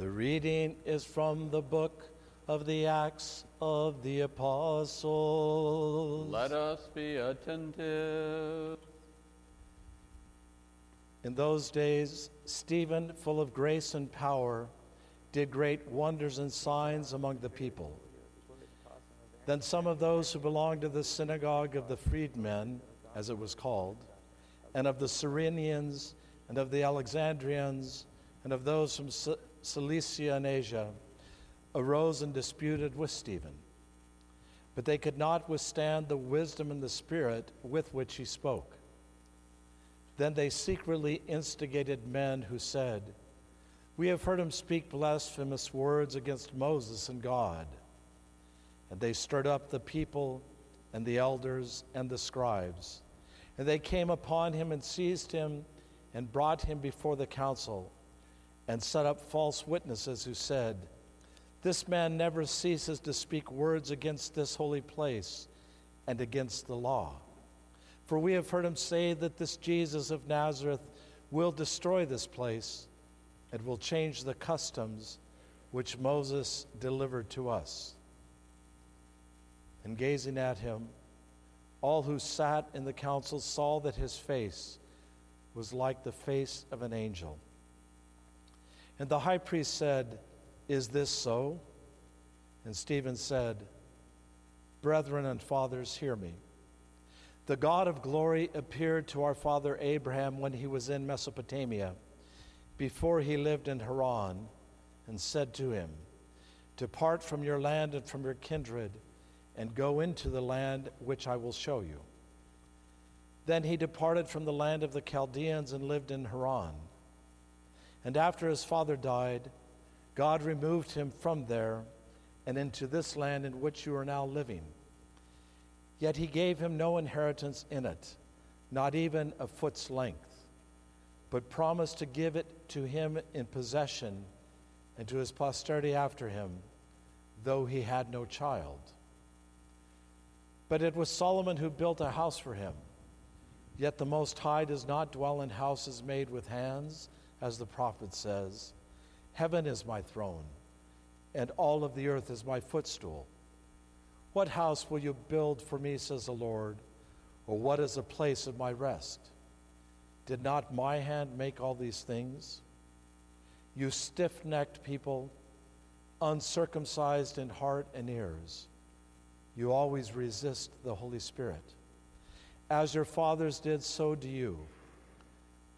The reading is from the book of the Acts of the Apostles. Let us be attentive. In those days, Stephen, full of grace and power, did great wonders and signs among the people. Then some of those who belonged to the synagogue of the freedmen, as it was called, and of the Cyrenians, and of the Alexandrians, and of those from Cilicia and Asia, arose and disputed with Stephen. But they could not withstand the wisdom and the spirit with which he spoke. Then they secretly instigated men who said, We have heard him speak blasphemous words against Moses and God. And they stirred up the people and the elders and the scribes. And they came upon him and seized him and brought him before the council and set up false witnesses who said, This man never ceases to speak words against this holy place and against the law. For we have heard him say that this Jesus of Nazareth will destroy this place and will change the customs which Moses delivered to us. And gazing at him, all who sat in the council saw that his face was like the face of an angel. And the high priest said, Is this so? And Stephen said, Brethren and fathers, hear me. The God of glory appeared to our father Abraham when he was in Mesopotamia, before he lived in Haran, and said to him, Depart from your land and from your kindred, and go into the land which I will show you. Then he departed from the land of the Chaldeans and lived in Haran. And after his father died, God removed him from there and into this land in which you are now living. Yet he gave him no inheritance in it, not even a foot's length, but promised to give it to him in possession and to his posterity after him, though he had no child. But it was Solomon who built a house for him. Yet the Most High does not dwell in houses made with hands, as the prophet says Heaven is my throne, and all of the earth is my footstool. What house will you build for me, says the Lord? Or what is the place of my rest? Did not my hand make all these things? You stiff necked people, uncircumcised in heart and ears, you always resist the Holy Spirit. As your fathers did, so do you.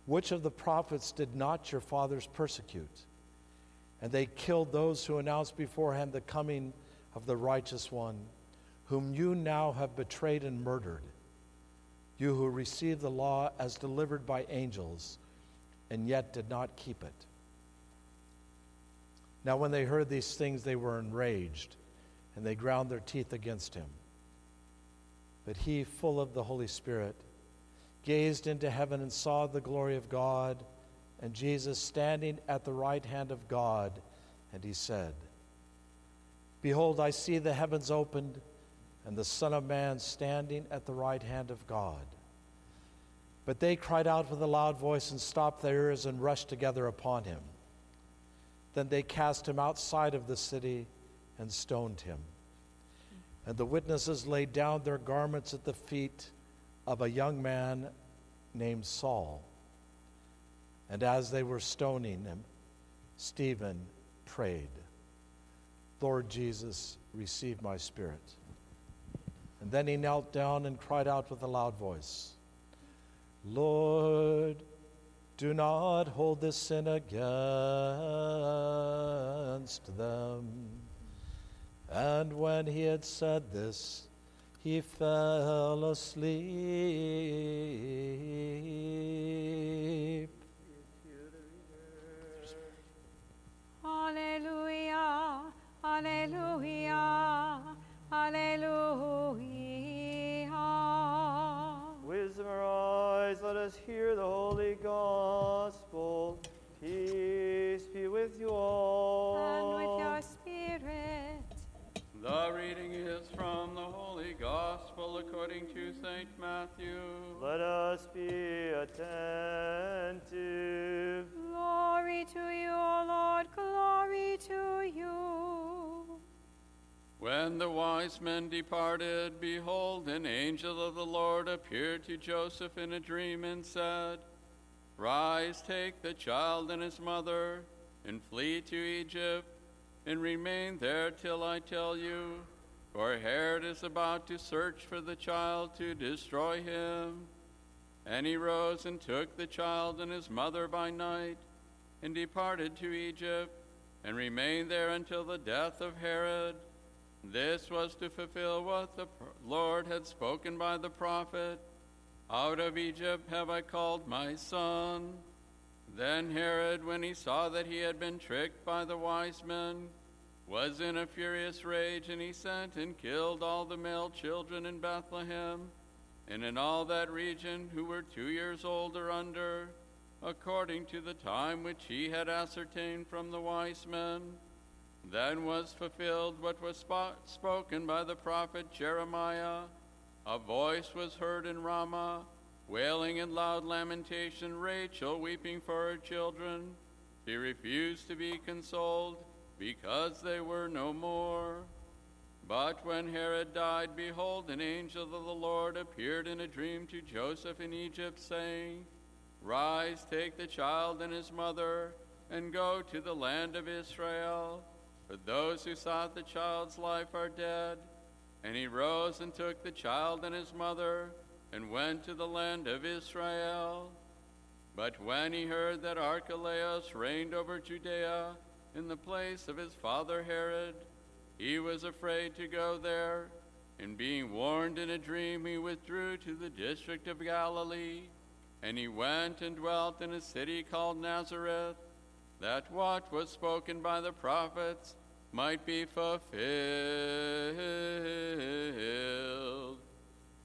Which of the prophets did not your fathers persecute? And they killed those who announced beforehand the coming of the righteous one whom you now have betrayed and murdered, you who received the law as delivered by angels, and yet did not keep it. Now, when they heard these things, they were enraged, and they ground their teeth against him. But he, full of the Holy Spirit, gazed into heaven and saw the glory of God, and Jesus standing at the right hand of God, and he said, Behold, I see the heavens opened and the Son of Man standing at the right hand of God. But they cried out with a loud voice and stopped their ears and rushed together upon him. Then they cast him outside of the city and stoned him. And the witnesses laid down their garments at the feet of a young man named Saul. And as they were stoning him, Stephen prayed, Lord Jesus, receive my spirit. And then he knelt down and cried out with a loud voice Lord, do not hold this sin against them. And when he had said this, he fell asleep. Alleluia, Alleluia, Alleluia. Wisdom arise, let us hear the holy gospel. Peace be with you all. And with your spirit. The reading is from the Holy Gospel according to St. Matthew. Let us be attentive. Glory to you, O Lord, glory to you. When the wise men departed, behold, an angel of the Lord appeared to Joseph in a dream and said, Rise, take the child and his mother, and flee to Egypt, and remain there till I tell you for Herod is about to search for the child to destroy him. And he rose and took the child and his mother by night, and departed to Egypt, and remained there until the death of Herod. This was to fulfill what the Lord had spoken by the prophet Out of Egypt have I called my son. Then Herod, when he saw that he had been tricked by the wise men, was in a furious rage, and he sent and killed all the male children in Bethlehem and in all that region who were two years old or under, according to the time which he had ascertained from the wise men. Then was fulfilled what was spo- spoken by the prophet Jeremiah. A voice was heard in Ramah, wailing in loud lamentation, Rachel weeping for her children. She refused to be consoled because they were no more. But when Herod died, behold, an angel of the Lord appeared in a dream to Joseph in Egypt, saying, Rise, take the child and his mother, and go to the land of Israel. For those who sought the child's life are dead. And he rose and took the child and his mother, and went to the land of Israel. But when he heard that Archelaus reigned over Judea in the place of his father Herod, he was afraid to go there, and being warned in a dream, he withdrew to the district of Galilee. And he went and dwelt in a city called Nazareth, that what was spoken by the prophets might be fulfilled.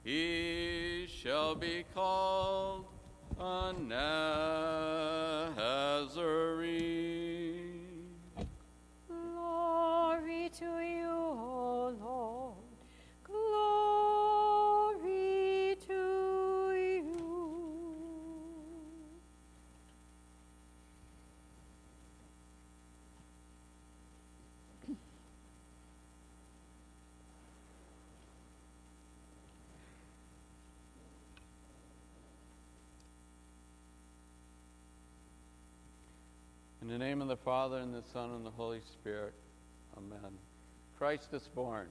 He shall be called a Nazarene. In the name of the Father, and the Son, and the Holy Spirit. Amen. Christ is born.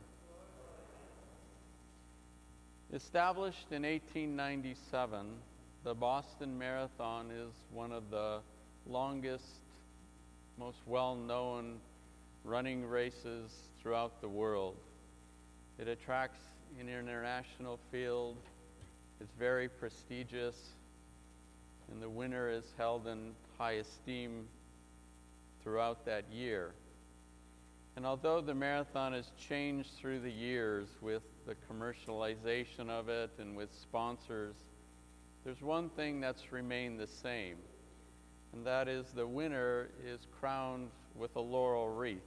Established in 1897, the Boston Marathon is one of the longest, most well known running races throughout the world. It attracts an international field, it's very prestigious, and the winner is held in high esteem throughout that year. And although the marathon has changed through the years with the commercialization of it and with sponsors, there's one thing that's remained the same, and that is the winner is crowned with a laurel wreath.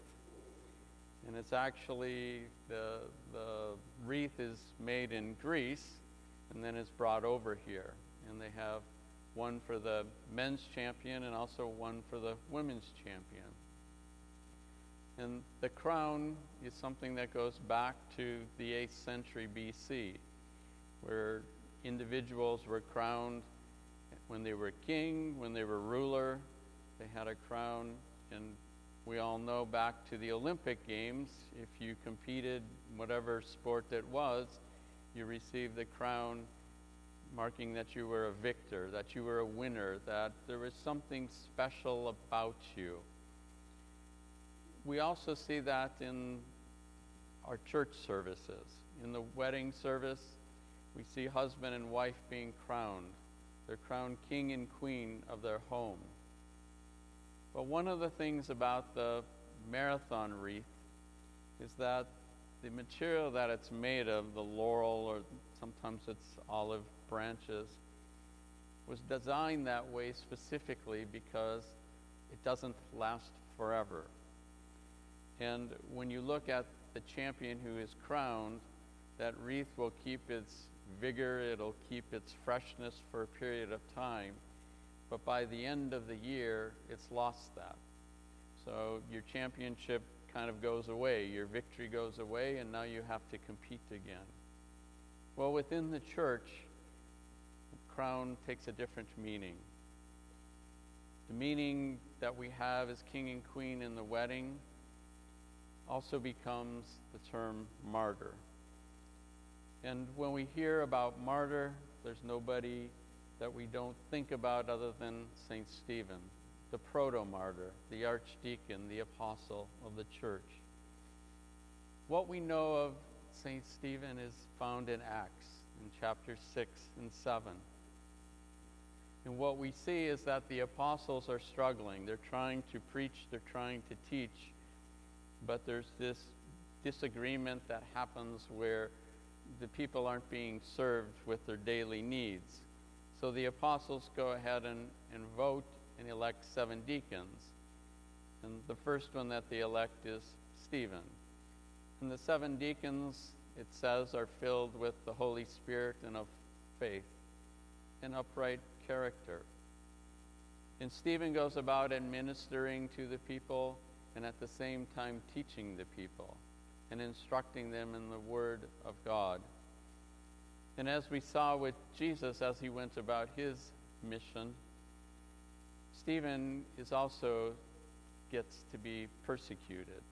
And it's actually the, the wreath is made in Greece and then it's brought over here. And they have one for the men's champion and also one for the women's champion. And the crown is something that goes back to the 8th century BC, where individuals were crowned when they were king, when they were ruler, they had a crown. And we all know back to the Olympic Games, if you competed, whatever sport it was, you received the crown marking that you were a victor, that you were a winner, that there was something special about you. We also see that in our church services. In the wedding service, we see husband and wife being crowned. They're crowned king and queen of their home. But one of the things about the marathon wreath is that the material that it's made of, the laurel or sometimes it's olive branches, was designed that way specifically because it doesn't last forever. And when you look at the champion who is crowned, that wreath will keep its vigor, it'll keep its freshness for a period of time. But by the end of the year, it's lost that. So your championship kind of goes away. Your victory goes away, and now you have to compete again. Well, within the church, crown takes a different meaning. The meaning that we have as king and queen in the wedding also becomes the term martyr. And when we hear about martyr, there's nobody that we don't think about other than St. Stephen, the proto martyr, the archdeacon, the apostle of the church. What we know of St. Stephen is found in Acts in chapter 6 and 7. And what we see is that the apostles are struggling. They're trying to preach, they're trying to teach, but there's this disagreement that happens where the people aren't being served with their daily needs. So the apostles go ahead and, and vote and elect seven deacons. And the first one that they elect is Stephen. And the seven deacons, it says, are filled with the Holy Spirit and of faith and upright character. And Stephen goes about administering to the people and at the same time teaching the people and instructing them in the Word of God. And as we saw with Jesus as he went about his mission, Stephen is also gets to be persecuted.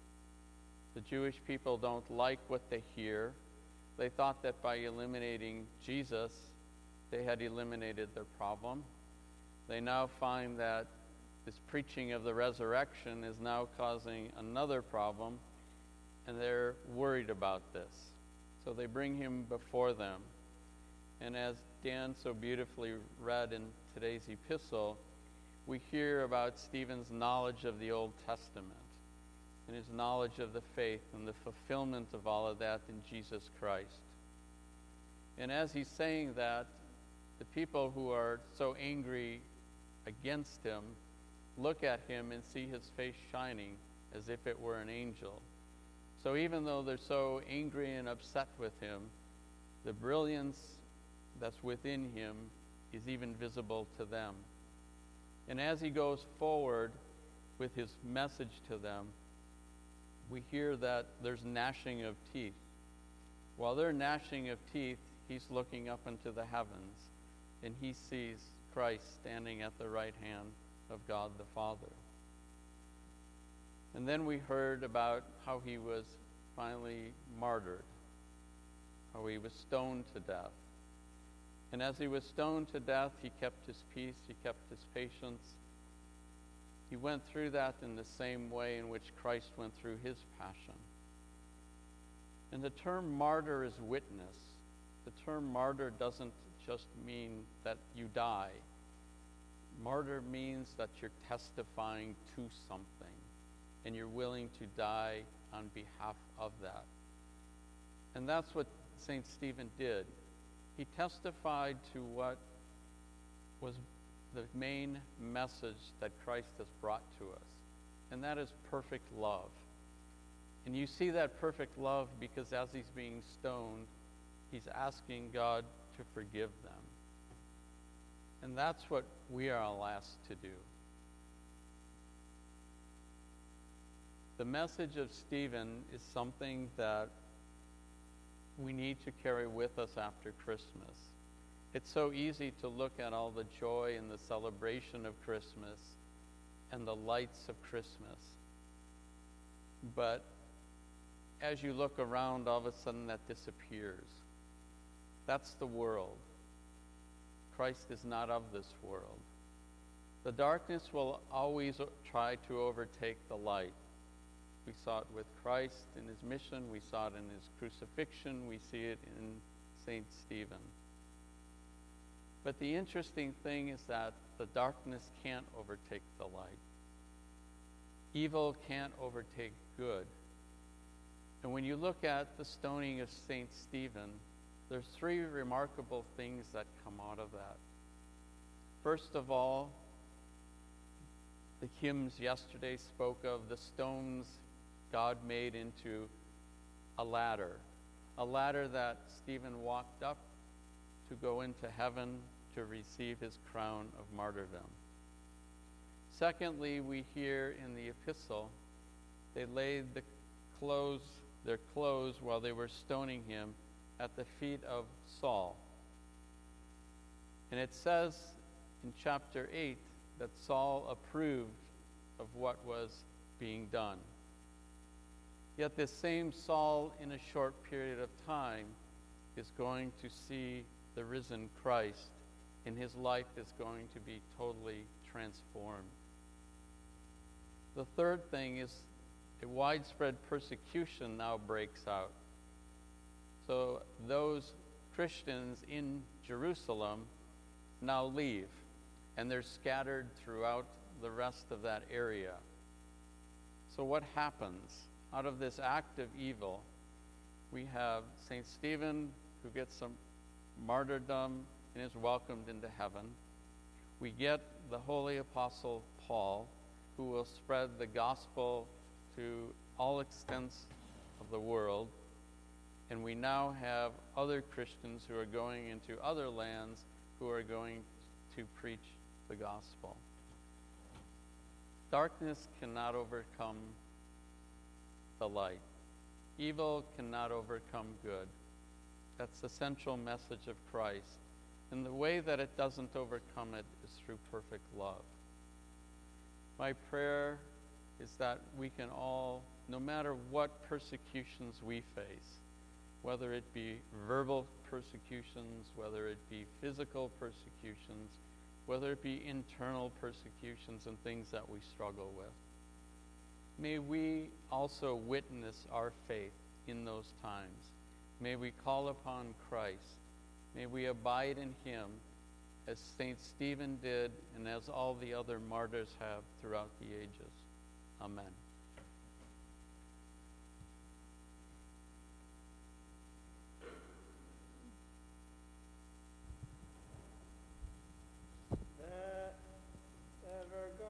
The Jewish people don't like what they hear. They thought that by eliminating Jesus, they had eliminated their problem. They now find that this preaching of the resurrection is now causing another problem, and they're worried about this. So they bring him before them. And as Dan so beautifully read in today's epistle, we hear about Stephen's knowledge of the Old Testament and his knowledge of the faith and the fulfillment of all of that in Jesus Christ. And as he's saying that, the people who are so angry against him look at him and see his face shining as if it were an angel. So even though they're so angry and upset with him, the brilliance that's within him is even visible to them. And as he goes forward with his message to them, we hear that there's gnashing of teeth. While they're gnashing of teeth, he's looking up into the heavens and he sees Christ standing at the right hand of God the Father. And then we heard about how he was finally martyred, how he was stoned to death. And as he was stoned to death, he kept his peace, he kept his patience. He went through that in the same way in which Christ went through his passion. And the term martyr is witness. The term martyr doesn't just mean that you die. Martyr means that you're testifying to something and you're willing to die on behalf of that. And that's what St. Stephen did. He testified to what was the main message that Christ has brought to us, and that is perfect love. And you see that perfect love because as he's being stoned, he's asking God to forgive them. And that's what we are asked to do. The message of Stephen is something that we need to carry with us after Christmas. It's so easy to look at all the joy and the celebration of Christmas and the lights of Christmas. But as you look around, all of a sudden that disappears. That's the world. Christ is not of this world. The darkness will always try to overtake the light. We saw it with Christ in his mission, we saw it in his crucifixion, we see it in St. Stephen. But the interesting thing is that the darkness can't overtake the light. Evil can't overtake good. And when you look at the stoning of St. Stephen, there's three remarkable things that come out of that. First of all, the hymns yesterday spoke of the stones God made into a ladder, a ladder that Stephen walked up to go into heaven to receive his crown of martyrdom. Secondly, we hear in the epistle they laid the clothes, their clothes while they were stoning him at the feet of Saul. And it says in chapter 8 that Saul approved of what was being done. Yet this same Saul, in a short period of time, is going to see the risen Christ, and his life is going to be totally transformed. The third thing is a widespread persecution now breaks out. So those Christians in Jerusalem now leave, and they're scattered throughout the rest of that area. So, what happens? Out of this act of evil, we have St. Stephen who gets some martyrdom and is welcomed into heaven. We get the holy apostle Paul, who will spread the gospel to all extents of the world. And we now have other Christians who are going into other lands who are going to preach the gospel. Darkness cannot overcome the light. Evil cannot overcome good. That's the central message of Christ. And the way that it doesn't overcome it is through perfect love. My prayer is that we can all, no matter what persecutions we face, whether it be verbal persecutions, whether it be physical persecutions, whether it be internal persecutions and things that we struggle with. May we also witness our faith in those times. May we call upon Christ. May we abide in him as St. Stephen did and as all the other martyrs have throughout the ages. Amen.